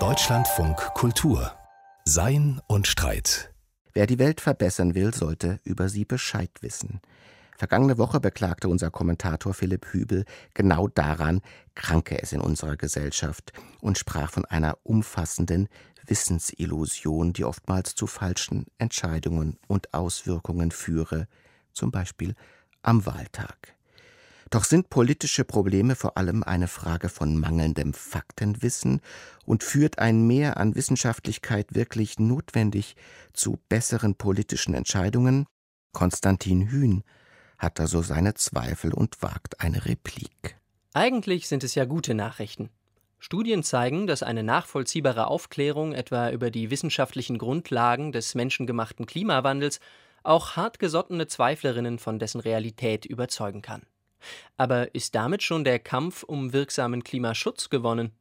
Deutschlandfunk Kultur Sein und Streit. Wer die Welt verbessern will, sollte über sie Bescheid wissen. Vergangene Woche beklagte unser Kommentator Philipp Hübel genau daran, kranke es in unserer Gesellschaft und sprach von einer umfassenden Wissensillusion, die oftmals zu falschen Entscheidungen und Auswirkungen führe, zum Beispiel am Wahltag. Doch sind politische Probleme vor allem eine Frage von mangelndem Faktenwissen und führt ein Mehr an Wissenschaftlichkeit wirklich notwendig zu besseren politischen Entscheidungen? Konstantin Hühn hat da so seine Zweifel und wagt eine Replik. Eigentlich sind es ja gute Nachrichten. Studien zeigen, dass eine nachvollziehbare Aufklärung etwa über die wissenschaftlichen Grundlagen des menschengemachten Klimawandels auch hartgesottene Zweiflerinnen von dessen Realität überzeugen kann. Aber ist damit schon der Kampf um wirksamen Klimaschutz gewonnen?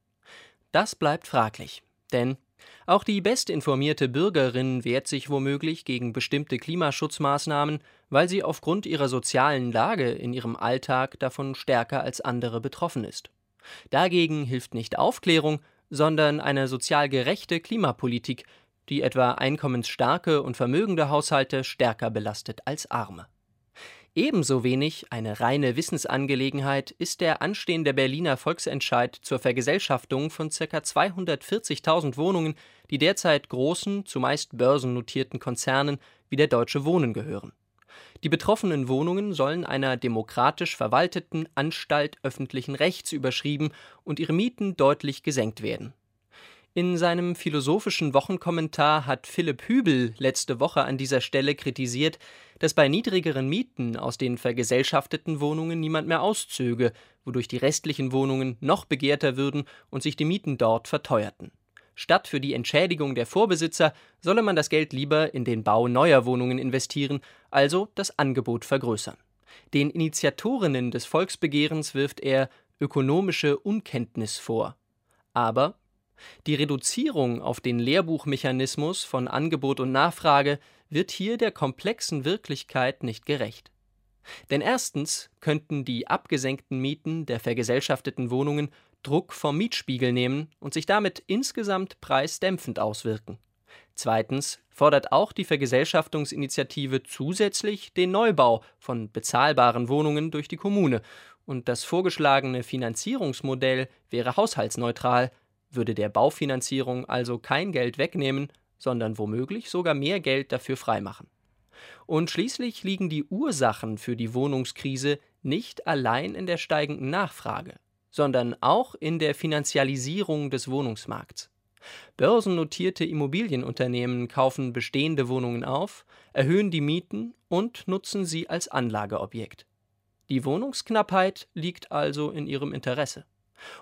Das bleibt fraglich, denn auch die bestinformierte Bürgerin wehrt sich womöglich gegen bestimmte Klimaschutzmaßnahmen, weil sie aufgrund ihrer sozialen Lage in ihrem Alltag davon stärker als andere betroffen ist. Dagegen hilft nicht Aufklärung, sondern eine sozial gerechte Klimapolitik, die etwa einkommensstarke und vermögende Haushalte stärker belastet als arme. Ebenso wenig eine reine Wissensangelegenheit ist der anstehende Berliner Volksentscheid zur Vergesellschaftung von ca. 240.000 Wohnungen, die derzeit großen, zumeist börsennotierten Konzernen wie der Deutsche Wohnen gehören. Die betroffenen Wohnungen sollen einer demokratisch verwalteten Anstalt öffentlichen Rechts überschrieben und ihre Mieten deutlich gesenkt werden. In seinem philosophischen Wochenkommentar hat Philipp Hübel letzte Woche an dieser Stelle kritisiert, dass bei niedrigeren Mieten aus den vergesellschafteten Wohnungen niemand mehr auszöge, wodurch die restlichen Wohnungen noch begehrter würden und sich die Mieten dort verteuerten. Statt für die Entschädigung der Vorbesitzer solle man das Geld lieber in den Bau neuer Wohnungen investieren, also das Angebot vergrößern. Den Initiatorinnen des Volksbegehrens wirft er ökonomische Unkenntnis vor. Aber die Reduzierung auf den Lehrbuchmechanismus von Angebot und Nachfrage wird hier der komplexen Wirklichkeit nicht gerecht. Denn erstens könnten die abgesenkten Mieten der vergesellschafteten Wohnungen Druck vom Mietspiegel nehmen und sich damit insgesamt preisdämpfend auswirken. Zweitens fordert auch die Vergesellschaftungsinitiative zusätzlich den Neubau von bezahlbaren Wohnungen durch die Kommune, und das vorgeschlagene Finanzierungsmodell wäre haushaltsneutral, würde der Baufinanzierung also kein Geld wegnehmen, sondern womöglich sogar mehr Geld dafür freimachen. Und schließlich liegen die Ursachen für die Wohnungskrise nicht allein in der steigenden Nachfrage, sondern auch in der Finanzialisierung des Wohnungsmarkts. Börsennotierte Immobilienunternehmen kaufen bestehende Wohnungen auf, erhöhen die Mieten und nutzen sie als Anlageobjekt. Die Wohnungsknappheit liegt also in ihrem Interesse.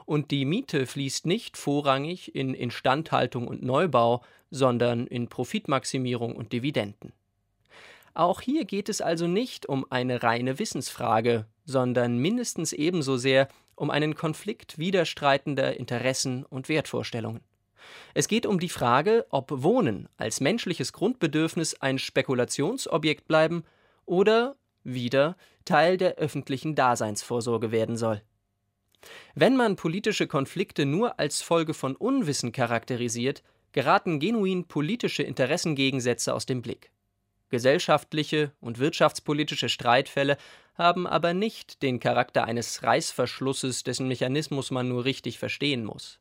Und die Miete fließt nicht vorrangig in Instandhaltung und Neubau, sondern in Profitmaximierung und Dividenden. Auch hier geht es also nicht um eine reine Wissensfrage, sondern mindestens ebenso sehr um einen Konflikt widerstreitender Interessen und Wertvorstellungen. Es geht um die Frage, ob Wohnen als menschliches Grundbedürfnis ein Spekulationsobjekt bleiben oder wieder Teil der öffentlichen Daseinsvorsorge werden soll. Wenn man politische Konflikte nur als Folge von Unwissen charakterisiert, geraten genuin politische Interessengegensätze aus dem Blick. Gesellschaftliche und wirtschaftspolitische Streitfälle haben aber nicht den Charakter eines Reißverschlusses, dessen Mechanismus man nur richtig verstehen muss.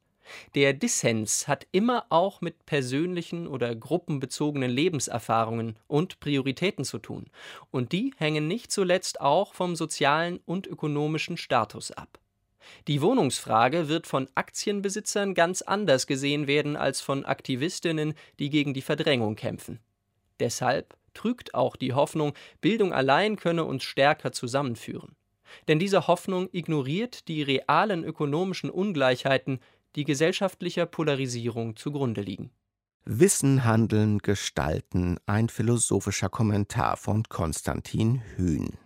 Der Dissens hat immer auch mit persönlichen oder gruppenbezogenen Lebenserfahrungen und Prioritäten zu tun, und die hängen nicht zuletzt auch vom sozialen und ökonomischen Status ab. Die Wohnungsfrage wird von Aktienbesitzern ganz anders gesehen werden als von Aktivistinnen, die gegen die Verdrängung kämpfen. Deshalb trügt auch die Hoffnung, Bildung allein könne uns stärker zusammenführen. Denn diese Hoffnung ignoriert die realen ökonomischen Ungleichheiten, die gesellschaftlicher Polarisierung zugrunde liegen. Wissen, Handeln, Gestalten, ein philosophischer Kommentar von Konstantin Hühn.